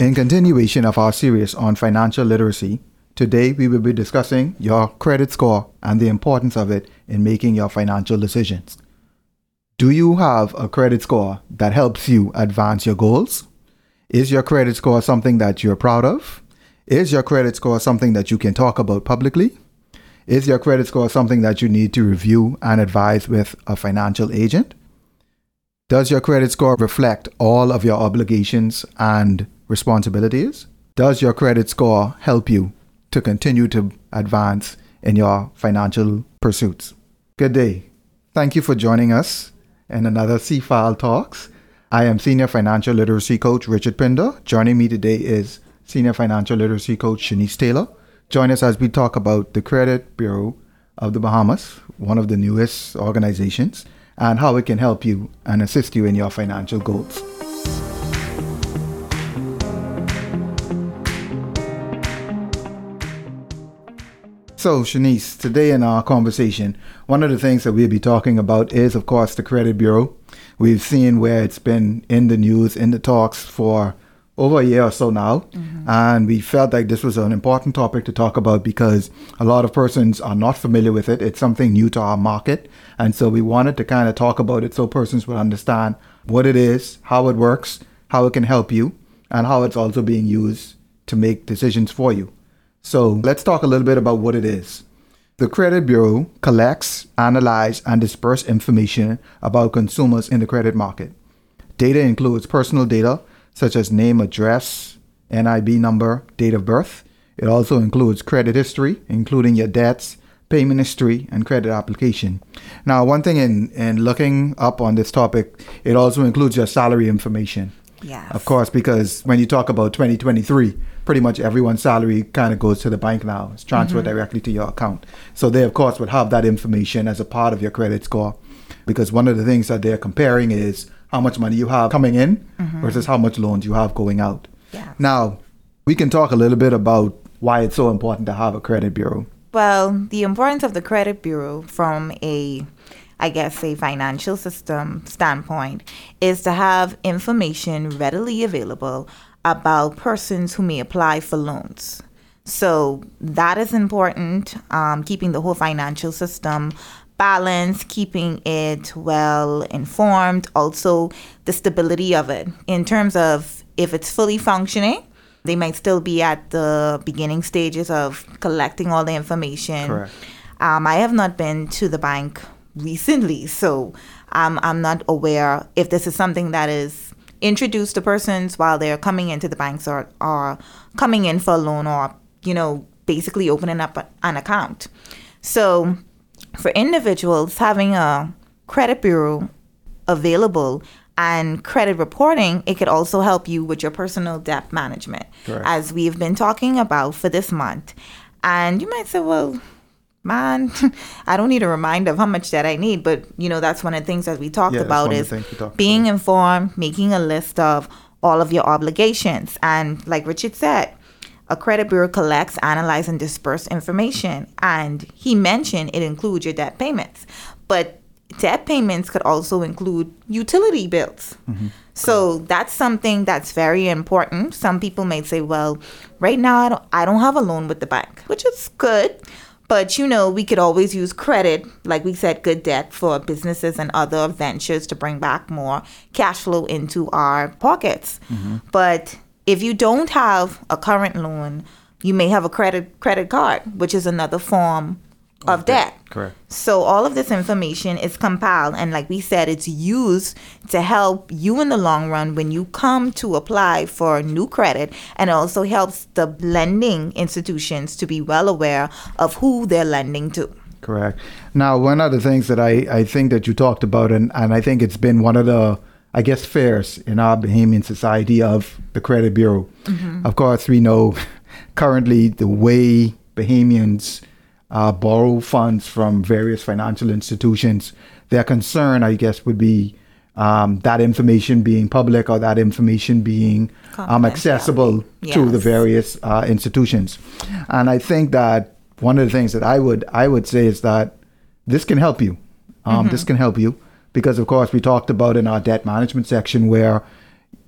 In continuation of our series on financial literacy, today we will be discussing your credit score and the importance of it in making your financial decisions. Do you have a credit score that helps you advance your goals? Is your credit score something that you're proud of? Is your credit score something that you can talk about publicly? Is your credit score something that you need to review and advise with a financial agent? Does your credit score reflect all of your obligations and responsibilities? Does your credit score help you to continue to advance in your financial pursuits? Good day. Thank you for joining us in another CFAL Talks. I am Senior Financial Literacy Coach Richard Pinder. Joining me today is Senior Financial Literacy Coach Shanice Taylor. Join us as we talk about the Credit Bureau of the Bahamas, one of the newest organizations, and how it can help you and assist you in your financial goals. So, Shanice, today in our conversation, one of the things that we'll be talking about is, of course, the Credit Bureau. We've seen where it's been in the news, in the talks for over a year or so now. Mm-hmm. And we felt like this was an important topic to talk about because a lot of persons are not familiar with it. It's something new to our market. And so we wanted to kind of talk about it so persons would understand what it is, how it works, how it can help you, and how it's also being used to make decisions for you. So let's talk a little bit about what it is. The Credit Bureau collects, analyzes, and disperses information about consumers in the credit market. Data includes personal data such as name, address, NIB number, date of birth. It also includes credit history, including your debts, payment history, and credit application. Now, one thing in, in looking up on this topic, it also includes your salary information. Yeah. Of course, because when you talk about 2023, pretty much everyone's salary kind of goes to the bank now. It's transferred mm-hmm. directly to your account. So they, of course, would have that information as a part of your credit score. Because one of the things that they're comparing is how much money you have coming in mm-hmm. versus how much loans you have going out. Yeah. Now, we can talk a little bit about why it's so important to have a credit bureau. Well, the importance of the credit bureau from a I guess, a financial system standpoint, is to have information readily available about persons who may apply for loans. So that is important, um, keeping the whole financial system balanced, keeping it well informed, also the stability of it in terms of if it's fully functioning. They might still be at the beginning stages of collecting all the information. Correct. Um, I have not been to the bank recently, so um, I'm not aware if this is something that is introduce the persons while they're coming into the banks or, or coming in for a loan or, you know, basically opening up an account. So for individuals, having a credit bureau available and credit reporting, it could also help you with your personal debt management, Correct. as we've been talking about for this month. And you might say, well, man, I don't need a reminder of how much debt I need. But you know, that's one of the things that we talked yeah, about is being about. informed, making a list of all of your obligations. And like Richard said, a credit bureau collects, analyzes, and disperses information. And he mentioned it includes your debt payments. But debt payments could also include utility bills. Mm-hmm. So that's something that's very important. Some people may say, well, right now I don't, I don't have a loan with the bank, which is good. But you know, we could always use credit, like we said, good debt for businesses and other ventures to bring back more cash flow into our pockets. Mm-hmm. But if you don't have a current loan, you may have a credit credit card, which is another form of debt. Correct. So all of this information is compiled and like we said it's used to help you in the long run when you come to apply for new credit and also helps the lending institutions to be well aware of who they're lending to. Correct. Now, one of the things that I, I think that you talked about and, and I think it's been one of the I guess fares in our Bahamian society of the credit bureau. Mm-hmm. Of course, we know currently the way Bahamians uh, borrow funds from various financial institutions, their concern, I guess, would be um, that information being public or that information being um, accessible yes. to the various uh, institutions. And I think that one of the things that I would I would say is that this can help you. Um, mm-hmm. This can help you because, of course, we talked about in our debt management section where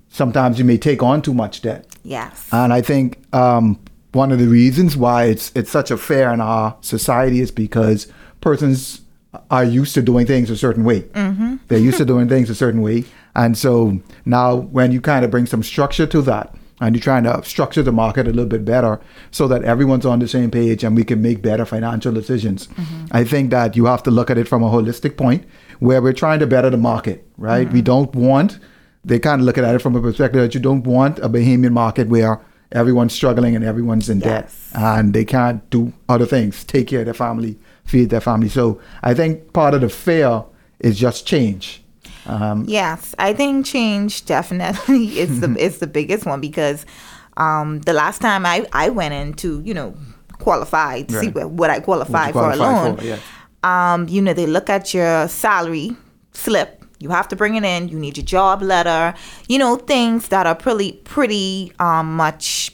sometimes you may take on too much debt. Yes. And I think um, one of the reasons why it's it's such a fair in our society is because persons are used to doing things a certain way. Mm-hmm. They're used to doing things a certain way, and so now when you kind of bring some structure to that, and you're trying to structure the market a little bit better so that everyone's on the same page and we can make better financial decisions. Mm-hmm. I think that you have to look at it from a holistic point where we're trying to better the market, right? Mm-hmm. We don't want they kind of look at it from a perspective that you don't want a Bahamian market where everyone's struggling and everyone's in yes. debt and they can't do other things, take care of their family, feed their family. So I think part of the fear is just change. Um, yes, I think change definitely is the is the biggest one because um, the last time I, I went in to you know qualify to right. see what, what I qualify, for a loan, for, yeah. um, you know they look at your salary slip. You have to bring it in. You need your job letter. You know things that are pretty pretty um, much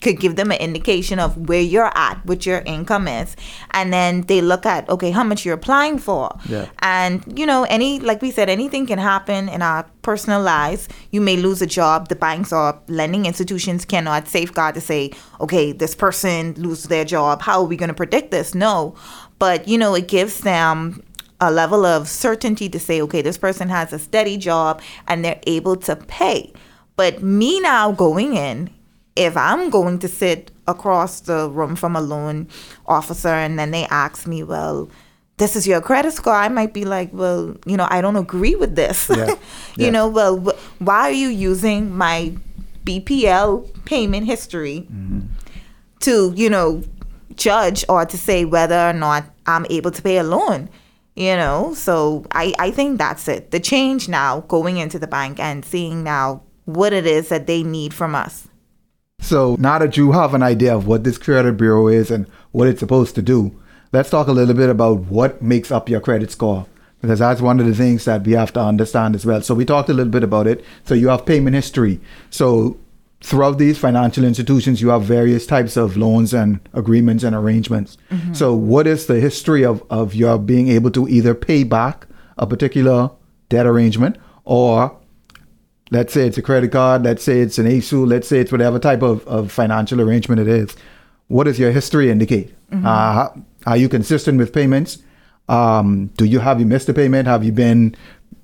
could give them an indication of where you're at, what your income is, and then they look at okay, how much you're applying for, yeah. and you know, any like we said, anything can happen in our personal lives. You may lose a job. The banks or lending institutions cannot safeguard to say, okay, this person loses their job. How are we going to predict this? No, but you know, it gives them a level of certainty to say, okay, this person has a steady job and they're able to pay. But me now going in if I'm going to sit across the room from a loan officer and then they ask me, well, this is your credit score, I might be like, well, you know, I don't agree with this. Yeah. you yeah. know, well, wh- why are you using my BPL payment history mm-hmm. to, you know, judge or to say whether or not I'm able to pay a loan? You know, so I, I think that's it. The change now going into the bank and seeing now what it is that they need from us. So now that you have an idea of what this credit bureau is and what it's supposed to do, let's talk a little bit about what makes up your credit score. Because that's one of the things that we have to understand as well. So we talked a little bit about it. So you have payment history. So throughout these financial institutions, you have various types of loans and agreements and arrangements. Mm-hmm. So, what is the history of, of your being able to either pay back a particular debt arrangement or let's say it's a credit card, let's say it's an ASU, let's say it's whatever type of, of financial arrangement it is, what does your history indicate? Mm-hmm. Uh, are you consistent with payments? Um, do you have you missed a payment? Have you been?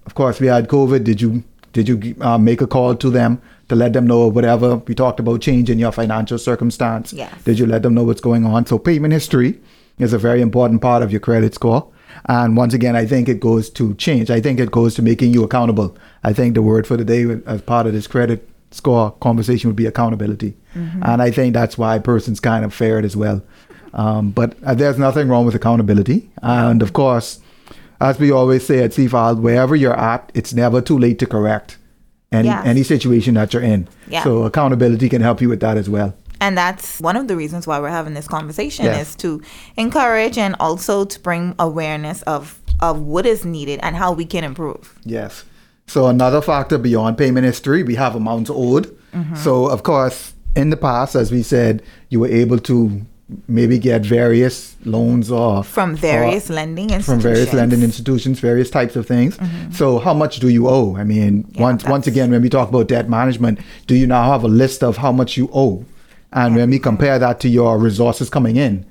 Of course, we had COVID. Did you did you uh, make a call to them to let them know whatever we talked about change in your financial circumstance? Yes. Did you let them know what's going on? So payment history is a very important part of your credit score. And once again, I think it goes to change. I think it goes to making you accountable. I think the word for the day as part of this credit score conversation would be accountability. Mm-hmm. And I think that's why persons kind of fared as well. Um, but uh, there's nothing wrong with accountability. And of course, as we always say at CFAL, wherever you're at, it's never too late to correct any, yes. any situation that you're in. Yeah. So accountability can help you with that as well. And that's one of the reasons why we're having this conversation yes. is to encourage and also to bring awareness of of what is needed and how we can improve. Yes. So another factor beyond payment history, we have amounts owed. Mm-hmm. So of course, in the past, as we said, you were able to maybe get various loans or from various or, lending institutions. From various lending institutions, various types of things. Mm-hmm. So how much do you owe? I mean, yeah, once once again, when we talk about debt management, do you now have a list of how much you owe? And when we compare that to your resources coming in,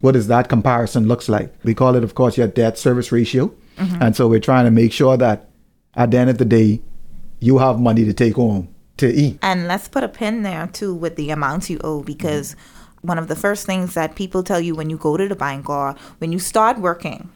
what does that comparison looks like? We call it, of course, your debt service ratio. Mm-hmm. And so we're trying to make sure that at the end of the day, you have money to take home to eat. And let's put a pin there too with the amounts you owe because mm-hmm. One of the first things that people tell you when you go to the bank or when you start working,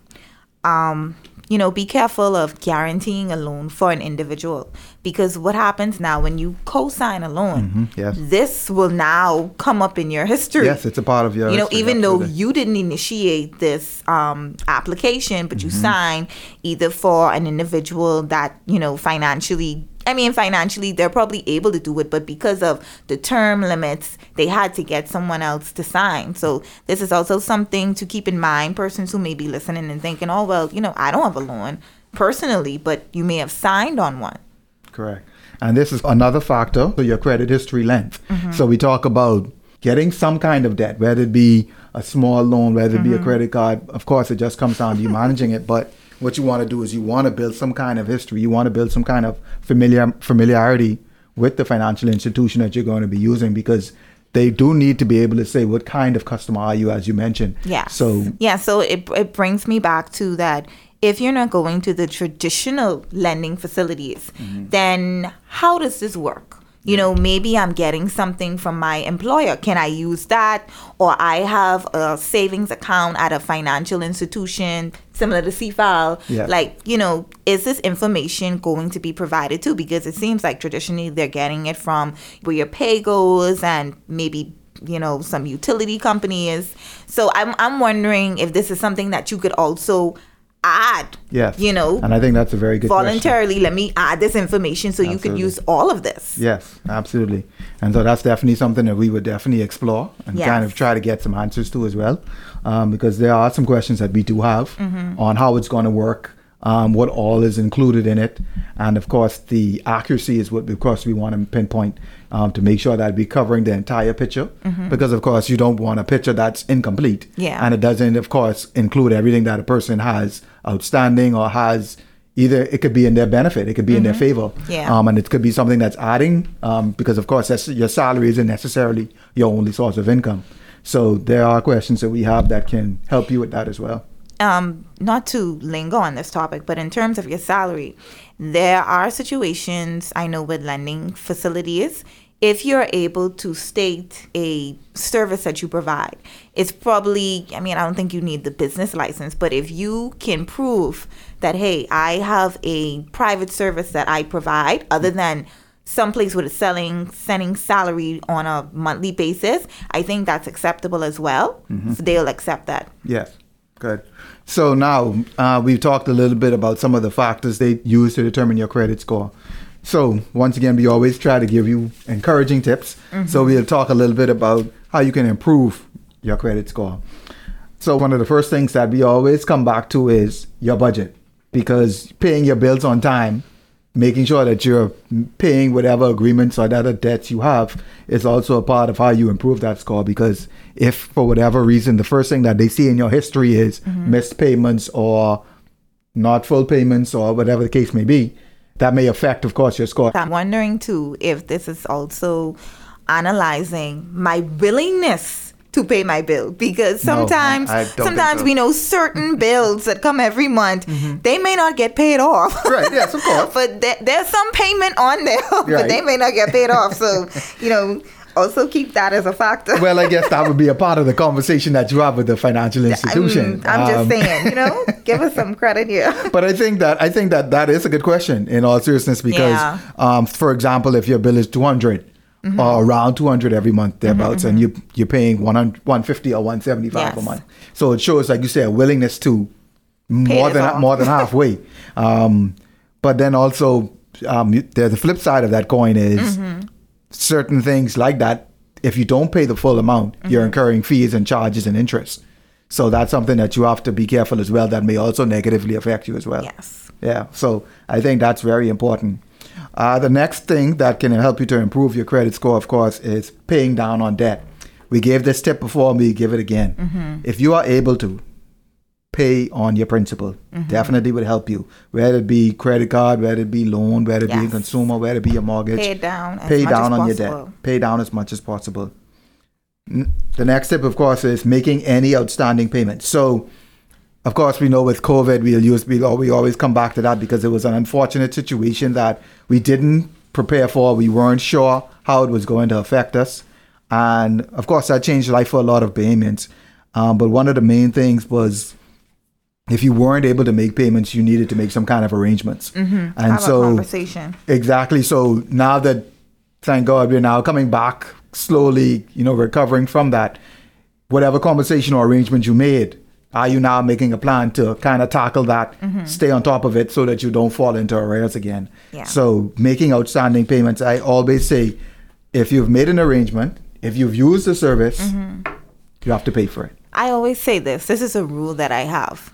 um, you know, be careful of guaranteeing a loan for an individual because what happens now when you co-sign a loan, mm-hmm, yes. this will now come up in your history. Yes, it's a part of your. You know, even though you didn't initiate this um, application, but mm-hmm. you sign either for an individual that you know financially I mean, financially, they're probably able to do it, but because of the term limits, they had to get someone else to sign. So, this is also something to keep in mind. Persons who may be listening and thinking, oh, well, you know, I don't have a loan personally, but you may have signed on one. Correct. And this is another factor for your credit history length. Mm-hmm. So, we talk about getting some kind of debt, whether it be a small loan, whether it mm-hmm. be a mm-hmm. credit card. Of course, it just comes down to you managing it. But what you want to do is you want to build some kind of history. You want to build some kind of familiar familiarity with the financial institution that you're going to be using because they do need to be able to say what kind of customer are you, as you mentioned. Yeah. So yeah, so it it brings me back to that. If you're not going to the traditional lending facilities, mm-hmm. then how does this work? You know, maybe I'm getting something from my employer. Can I use that? Or I have a savings account at a financial institution similar to CFAL. Yeah. Like, you know, is this information going to be provided too? Because it seems like traditionally they're getting it from where your pay goes and maybe you know some utility companies so i'm i'm wondering if this is something that you could also add yes, you know and I think that's a very good question. voluntarily let me add this information so you could use all of this Yes, absolutely. And so that's definitely something that we would definitely explore and Yes. kind of try to get some answers to as well. Um, because there are some questions that we do have Mm-hmm. on how it's going to work, um, what all is included in it. And of course, the accuracy is what, of course, we want to pinpoint um, to make sure that we're covering the entire picture. Because, of course, you don't want a picture that's incomplete. Mm-hmm. Yeah. And it doesn't, of course, include everything that a person has outstanding or has. Either it could be in their benefit, it could be in their favor, Mm-hmm. Yeah. um, and it could be something that's adding um, because of course that's, your salary isn't necessarily your only source of income so there are questions that we have that can help you with that as well um, not to linger on this topic, but in terms of your salary, there are situations I know with lending facilities. If you're able to state a service that you provide, it's probably, I mean, I don't think you need the business license, but if you can prove that, hey, I have a private service that I provide other than someplace with a selling sending salary on a monthly basis, I think that's acceptable as well. So they'll accept that. yes. Good. So now uh, we've talked a little bit about some of the factors they use to determine your credit score. So once again we always try to give you encouraging tips. So we'll talk a little bit about how you can improve your credit score. So one of the first things that we always come back to is your budget because paying your bills on time, making sure that you're paying whatever agreements or other debts you have is also a part of how you improve that score because if for whatever reason the first thing that they see in your history is mm-hmm. missed payments or not full payments or whatever the case may be, that may affect of course your score. I'm wondering too if this is also analyzing my willingness to pay my bill because sometimes I sometimes so. we know certain bills that come every month they may not get paid off Mm-hmm. Right, yes, of course. but there, there's some payment on there but they may not get paid off so you know also keep that as a factor well, I guess that would be a part of the conversation that you have with the financial institution. I'm, I'm just Um, saying you know give us some credit here but I think that I think that that is a good question in all seriousness because, Yeah. um, for example, if your bill is two Mm-hmm. or around two hundred every month thereabouts, and you you're paying 100, 150 or one seventy five a month, so it shows like you say a willingness to more than more than halfway. um, but then also um, the flip side of that coin is Mm-hmm. certain things like that. If you don't pay the full amount, Mm-hmm. you're incurring fees and charges and interest. So that's something that you have to be careful as well. That may also negatively affect you as well. yes Yeah, so I think that's very important. Uh, the next thing that can help you to improve your credit score, of course, is paying down on debt. We gave this tip before, we give it again. If you are able to pay on your principal, definitely would help you. Whether it be credit card, whether it be loan, whether it be Yes. consumer, whether it be a mortgage, pay down as pay down on your debt. Pay down as much as possible. The next tip, of course, is making any outstanding payments. So, of course, we know with COVID, we'll use we we always come back to that because it was an unfortunate situation that we didn't prepare for. We weren't sure how it was going to affect us, and of course, that changed life for a lot of Bahamians. Um, but one of the main things was if you weren't able to make payments, you needed to make some kind of arrangements. And Mm-hmm. Have so conversation Exactly. So now that, thank God, we're now coming back slowly, you know, recovering from that, whatever conversation or arrangement you made, are you now making a plan to kind of tackle that, stay on top of it so that you don't fall into arrears again? Yeah. So making outstanding payments, I always say, if you've made an arrangement, if you've used the service, you have to pay for it. I always say this. This is a rule that I have.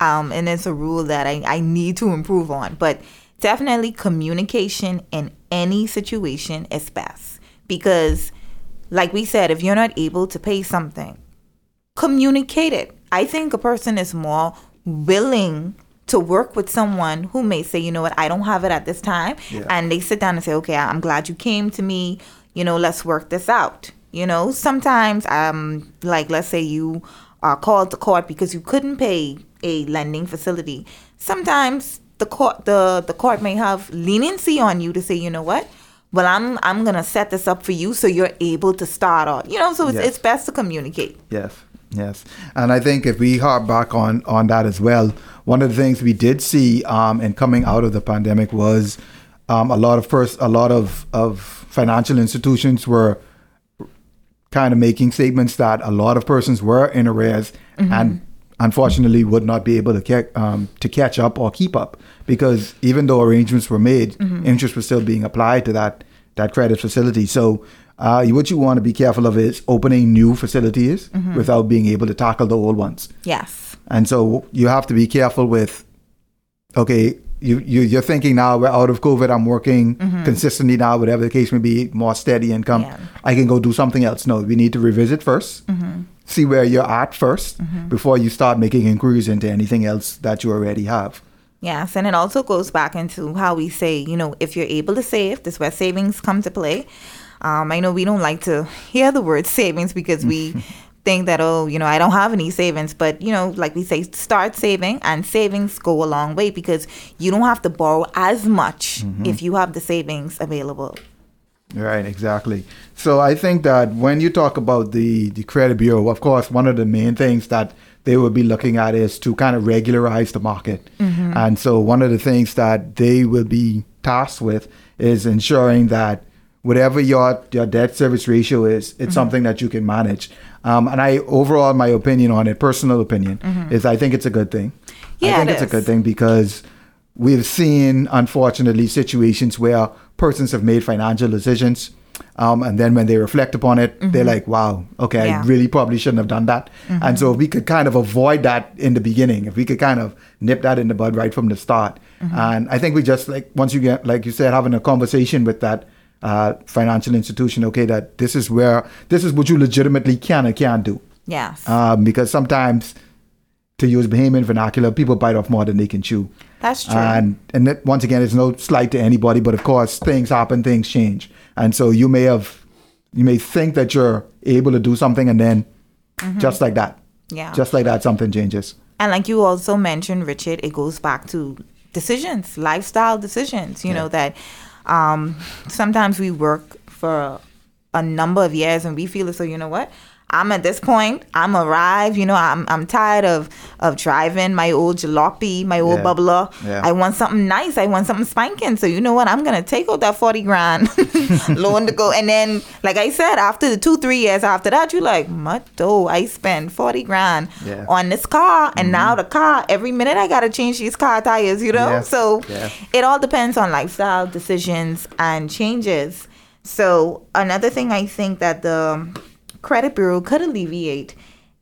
Um, and it's a rule that I, I need to improve on. But definitely communication in any situation is best. Because, like we said, if you're not able to pay something, communicate it. I think a person is more willing to work with someone who may say, you know what, I don't have it at this time. Yeah. And they sit down and say, okay, I'm glad you came to me. You know, let's work this out. You know, sometimes, um, like let's say you are called to court because you couldn't pay a lending facility. Sometimes the court, the the court may have leniency on you to say, you know what, well, I'm I'm gonna set this up for you so you're able to start off. You know, so it's, Yes. it's best to communicate. Yes, yes, and I think if we harp back on on that as well, one of the things we did see um, in coming out of the pandemic was um, a lot of pers- a lot of of financial institutions were kind of making statements that a lot of persons were in arrears and unfortunately would not be able to ca- um, to catch up or keep up because even though arrangements were made, interest was still being applied to that that credit facility. So uh, what you want to be careful of is opening new facilities mm-hmm. without being able to tackle the old ones. Yes. And so you have to be careful with, okay, you, you you're thinking now we're out of COVID. I'm working mm-hmm. consistently now, whatever the case may be, more steady income. Yeah. I can go do something else. No, we need to revisit 1st mm-hmm. see where you're at 1st before you start making inquiries into anything else that you already have. Yes, and it also goes back into how we say, you know, if you're able to save, this is where savings come to play. Um, I know we don't like to hear the word savings because we think that, oh, you know, I don't have any savings. But, you know, like we say, start saving, and savings go a long way because you don't have to borrow as much if you have the savings available. Right, exactly. So I think that when you talk about the, the credit bureau, of course, one of the main things that they will be looking at is to kind of regularize the market. And so one of the things that they will be tasked with is ensuring that whatever your your debt service ratio is, it's mm-hmm. something that you can manage. Um, and I overall, my opinion on it, personal opinion, mm-hmm. is I think it's a good thing. Yeah, I think it it's a good thing because we've seen, unfortunately, situations where persons have made financial decisions. Um, and then when they reflect upon it, they're mm-hmm. like, wow, okay, Yeah. I really probably shouldn't have done that. And so if we could kind of avoid that in the beginning, if we could kind of nip that in the bud right from the start. And I think we just like, once you get, like you said, having a conversation with that uh, financial institution, okay, that this is where, this is what you legitimately can and can't do. Yes, Um, because sometimes, to use Bahamian vernacular, people bite off more than they can chew. that's true. And and that, once again, it's no slight to anybody, but of course, things happen, things change, and so you may have, you may think that you're able to do something, and then just like that, yeah. just like that, something changes. And like you also mentioned, Richard, it goes back to decisions, lifestyle decisions. You know that um, sometimes we work for a number of years and we feel as though you know what. I'm at this point. I'm arrived. You know, I'm I'm tired of of driving my old jalopy, my old Yeah. bubbler. Yeah. I want something nice. I want something spanking. So you know what? I'm gonna take out that forty grand loan to go. And then, like I said, after the two three years after that, you're like, "Mutto, I spent forty grand Yeah. on this car, and mm-hmm. now the car. Every minute I gotta change these car tires. You know, so it all depends on lifestyle decisions and changes. So another thing I think that the credit bureau could alleviate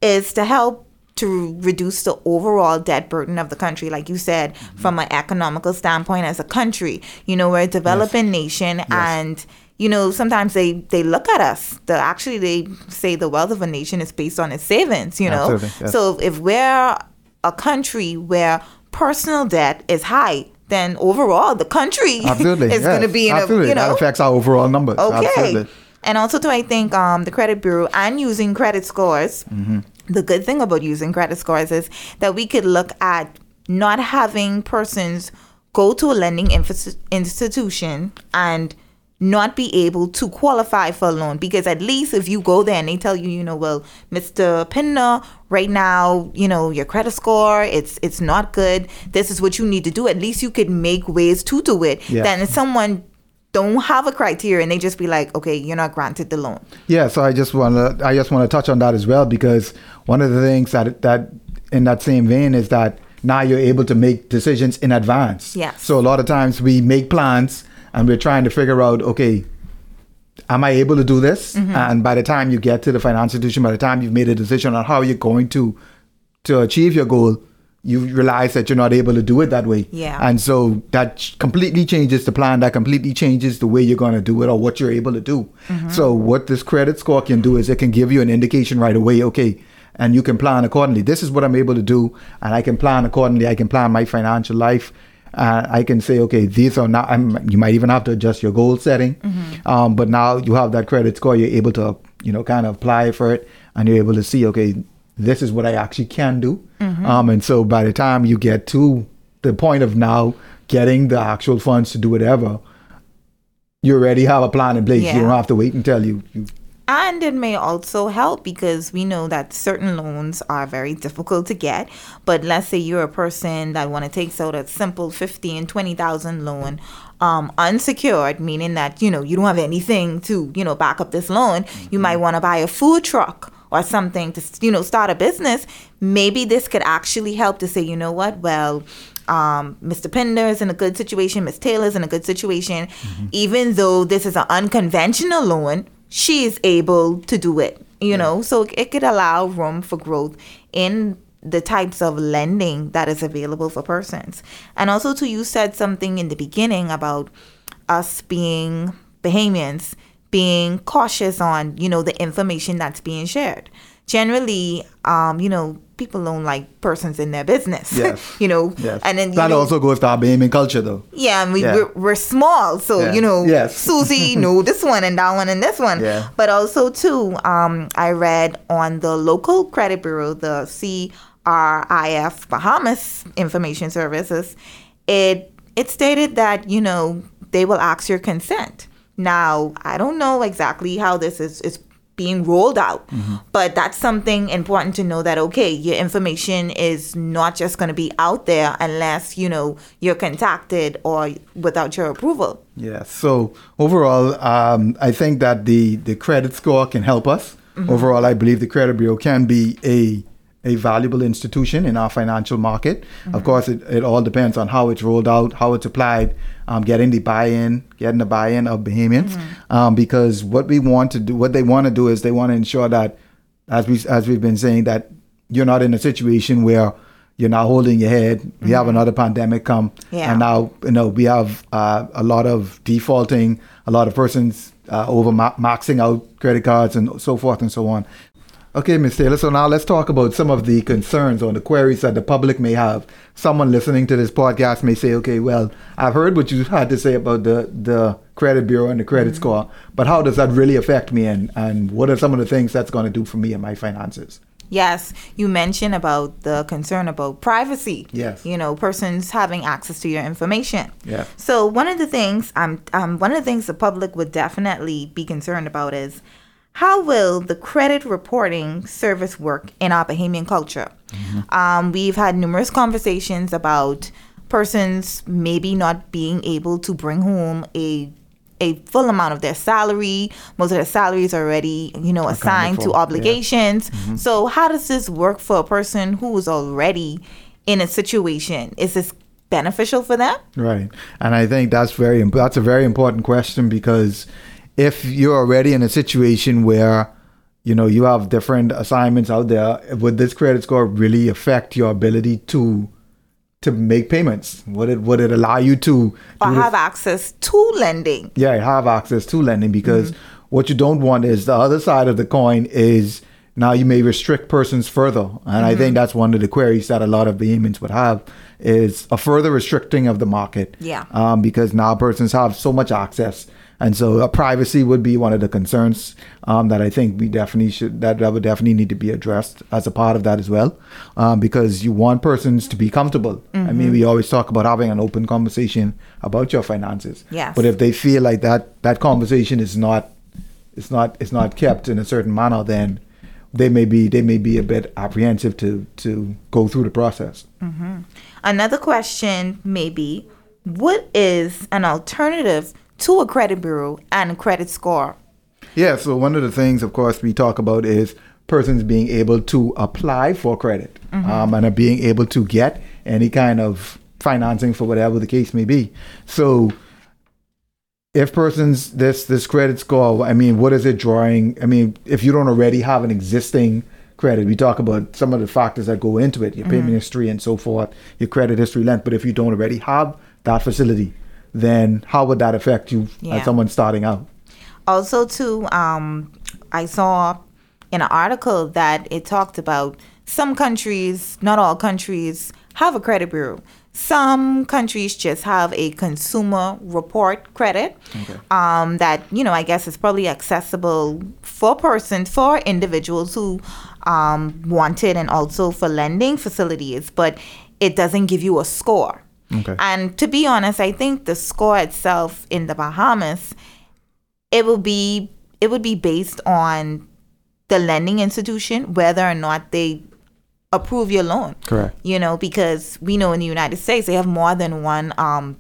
is to help to reduce the overall debt burden of the country like you said mm-hmm. from an economical standpoint as a country you know we're a developing nation and you know sometimes they they look at us the actually they say the wealth of a nation is based on its savings you know yes. so if we're a country where personal debt is high then overall the country Absolutely, is going to be in absolutely. a you know that affects our overall numbers. Okay. Absolutely. And also, too, I think um, the credit bureau and using credit scores. Mm-hmm. The good thing about using credit scores is that we could look at not having persons go to a lending infos- institution and not be able to qualify for a loan because at least if you go there and they tell you you know well mr pinder right now you know your credit score it's it's not good this is what you need to do at least you could make ways to do it Yeah. then someone don't have a criteria and they just be like okay you're not granted the loan Yeah, so I just want to I just want to touch on that as well because one of the things that that in that same vein is that now you're able to make decisions in advance. Yes. So a lot of times we make plans and we're trying to figure out okay, am I able to do this? Mm-hmm. And by the time you get to the financial institution, by the time you've made a decision on how you're going to to achieve your goal, you realize that you're not able to do it that way. Yeah. And so that completely changes the plan. That completely changes the way you're going to do it or what you're able to do. Mm-hmm. So what this credit score can do is it can give you an indication right away. Okay, and you can plan accordingly. This is what I'm able to do, and I can plan accordingly. I can plan my financial life. Uh, I can say, okay, these are not. I'm, you might even have to adjust your goal setting, Mm-hmm. um, but now you have that credit score. You're able to, you know, kind of apply for it, and you're able to see, okay, this is what I actually can do. Mm-hmm. Um, and so by the time you get to the point of now getting the actual funds to do whatever, you already have a plan in place. Yeah. You don't have to wait until you, you And it may also help because we know that certain loans are very difficult to get. But let's say you're a person that want to take out a simple fifty and twenty thousand loan, um, unsecured, meaning that you know you don't have anything to you know back up this loan. You might want to buy a food truck or something to you know start a business. Maybe this could actually help to say, you know what, well. Um, Mr. Pinder is in a good situation. Miss Taylor's in a good situation. Even though this is an unconventional loan, she is able to do it you know so it could allow room for growth in the types of lending that is available for persons and also too you said something in the beginning about us being bahamians being cautious on you know the information that's being shared generally um you know people don't like persons in their business Yes. you know Yes. and then that know, also goes to our Bahamian culture, though. yeah, and we, Yeah. We're, we're small, so Yeah. you know, Yes. Susie know this one and that one and this one. Yeah. But also too, um, I read on the local credit bureau, the CRIF Bahamas Information Services, it it stated that you know they will ask your consent. Now I don't know exactly how this is is being rolled out, but that's something important to know that okay, your information is not just going to be out there unless you know you're contacted or without your approval. Yeah. So overall, um, I think that the the credit score can help us. Overall, I believe the credit bureau can be a a valuable institution in our financial market. Of course, it, it all depends on how it's rolled out, how it's applied, um, getting the buy-in, getting the buy-in of Bahamians. Um, because what we want to do, what they want to do is they want to ensure that, as we as we've been saying, that you're not in a situation where you're not holding your head. We have another pandemic come, Yeah. and now you know we have uh, a lot of defaulting, a lot of persons uh, over ma- maxing out credit cards and so forth and so on. Okay, Ms. Taylor. So now let's talk about some of the concerns or the queries that the public may have. Someone listening to this podcast may say, "Okay, well, I've heard what you had to say about the the credit bureau and the credit score, but how does that really affect me? And and what are some of the things that's going to do for me and my finances?" Yes, you mentioned about the concern about privacy. Yes. You know, persons having access to your information. Yeah. So one of the things um, um one of the things the public would definitely be concerned about is how will the credit reporting service work in our Bahamian culture? Um, we've had numerous conversations about persons maybe not being able to bring home a a full amount of their salary. Most of their salaries are already, you know, assigned to yeah. obligations. So how does this work for a person who is already in a situation? Is this beneficial for them? Right, and I think that's very that's a very important question because if you're already in a situation where you know you have different assignments out there, would this credit score really affect your ability to to make payments? Would it would it allow you to Or this- have access to lending? yeah, have access to lending because what you don't want is the other side of the coin is now you may restrict persons further. And I think that's one of the queries that a lot of Bahamians would have is a further restricting of the market. Yeah. Um, because now persons have so much access. And so uh, privacy would be one of the concerns um, that I think we definitely should, that, that would definitely need to be addressed as a part of that as well. Um, because you want persons to be comfortable. I mean, we always talk about having an open conversation about your finances. Yes. But if they feel like that that conversation is not it's not it's not kept in a certain manner, then they may be they may be a bit apprehensive to to go through the process. Another question may be what is an alternative to a credit bureau and a credit score? Yeah. So one of the things, of course, we talk about is persons being able to apply for credit um, and are being able to get any kind of financing for whatever the case may be. So if persons this this credit score, I mean, what is it drawing? I mean, if you don't already have an existing credit, we talk about some of the factors that go into it, your payment history and so forth, your credit history length. But if you don't already have that facility, then how would that affect you Yeah. as someone starting out? Also, too, um, I saw in an article that it talked about some countries, not all countries, have a credit bureau. Some countries just have a consumer report credit Okay. um, that, you know, I guess is probably accessible for persons, for individuals who um, want it and also for lending facilities, but it doesn't give you a score. Okay. And to be honest, I think the score itself in the Bahamas, it will be it would be based on the lending institution whether or not they approve your loan. Correct. You know, because we know in the United States they have more than one um,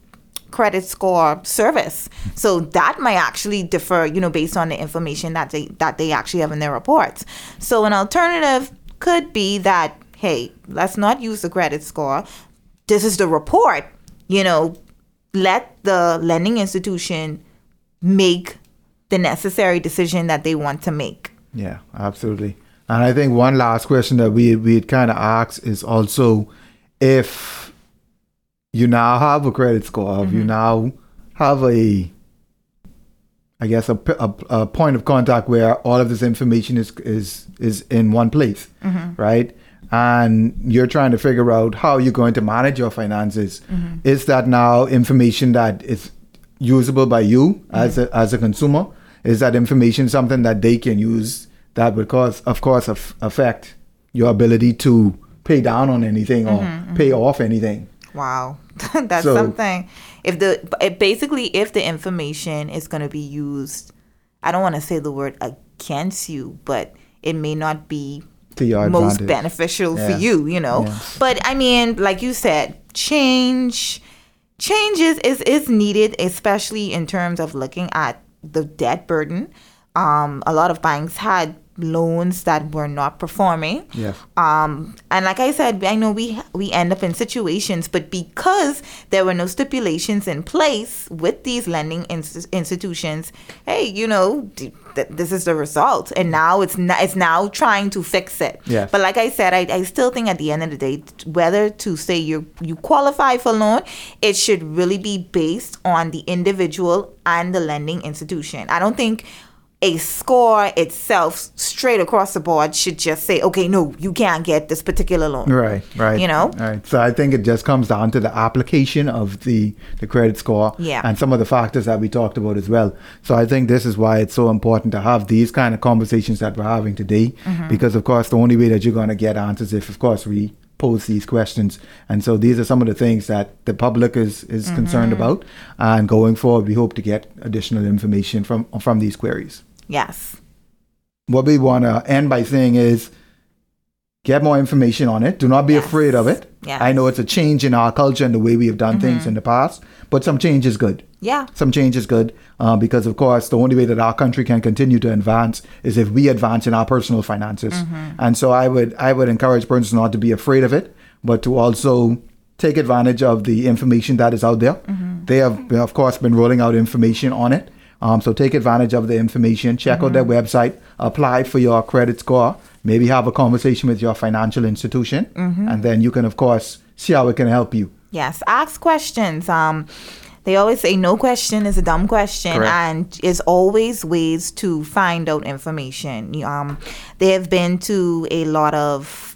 credit score service, so that might actually differ. You know, based on the information that they that they actually have in their reports. So an alternative could be that hey, let's not use the credit score. This is the report. You know, let the lending institution make the necessary decision that they want to make. Yeah, absolutely. And I think one last question that we we kind of asked is also if you now have a credit score, if you mm-hmm. now have a, I guess a a point of contact where all of this information is is is in one place, mm-hmm. right? And you're trying to figure out how you're going to manage your finances. Mm-hmm. Is that now information that is usable by you mm-hmm. as a as a consumer? Is that information something that they can use that would cause, of course, af- affect your ability to pay down on anything or mm-hmm, pay off anything? Wow, that's So- something. If the it basically if the information is going to be used, I don't want to say the word against you, but it may not be To your most advantage. beneficial Yeah. for you, you know. Yeah. But I mean, like you said, change changes is is needed, especially in terms of looking at the debt burden. Um, a lot of banks had loans that were not performing. Yes. Um, and like I said, I know we we end up in situations, but because there were no stipulations in place with these lending ins- institutions, hey, you know, th- th- this is the result, and now it's n- it's now trying to fix it. Yes. But like I said, I, I still think at the end of the day, whether to say you you qualify for loan, it should really be based on the individual and the lending institution. I don't think a score itself straight across the board should just say, okay, no, you can't get this particular loan. Right, right. You know? Right. So I think it just comes down to the application of the, the credit score Yeah. and some of the factors that we talked about as well. So I think this is why it's so important to have these kind of conversations that we're having today. Mm-hmm. Because of course the only way that you're gonna get answers if of course we pose these questions. And so these are some of the things that the public is, is concerned Mm-hmm. about. And going forward we hope to get additional information from from these queries. Yes. what we want to end by saying is get more information on it. Do not be Yes. afraid of it. Yes. I know it's a change in our culture and the way we have done things Mm-hmm. in the past, but some change is good. Yeah. Some change is good uh, because, of course, the only way that our country can continue to advance is if we advance in our personal finances. Mm-hmm. And so, I would I would encourage persons not to be afraid of it, but to also take advantage of the information that is out there. Mm-hmm. They have, of course, been rolling out information on it. Um, so take advantage of the information. Check out their Mm-hmm. website. Apply for your credit score. Maybe have a conversation with your financial institution, Mm-hmm. and then you can, of course, see how it can help you. Yes. Ask questions. Um, they always say no question is a dumb question, Correct. and is always ways to find out information. Um, they have been to a lot of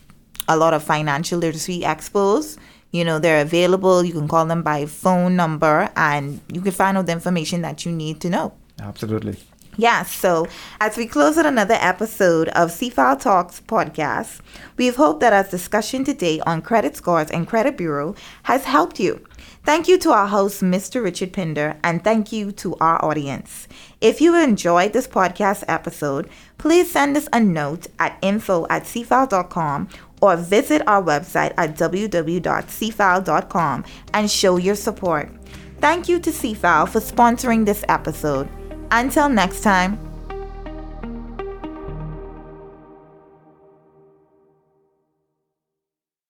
a lot of financial literacy expos. You know, they're available. You can call them by phone number, and you can find out the information that you need to know. Absolutely. Yes, so as we close out another episode of CFAL Talks podcast, we've hoped that our discussion today on credit scores and credit bureau has helped you. Thank you to our host, Mr. Richard Pinder, and thank you to our audience. If you enjoyed this podcast episode, please send us a note at info at cfal.com or visit our website at www.cfal.com and show your support. Thank you to CFAL for sponsoring this episode. Until next time,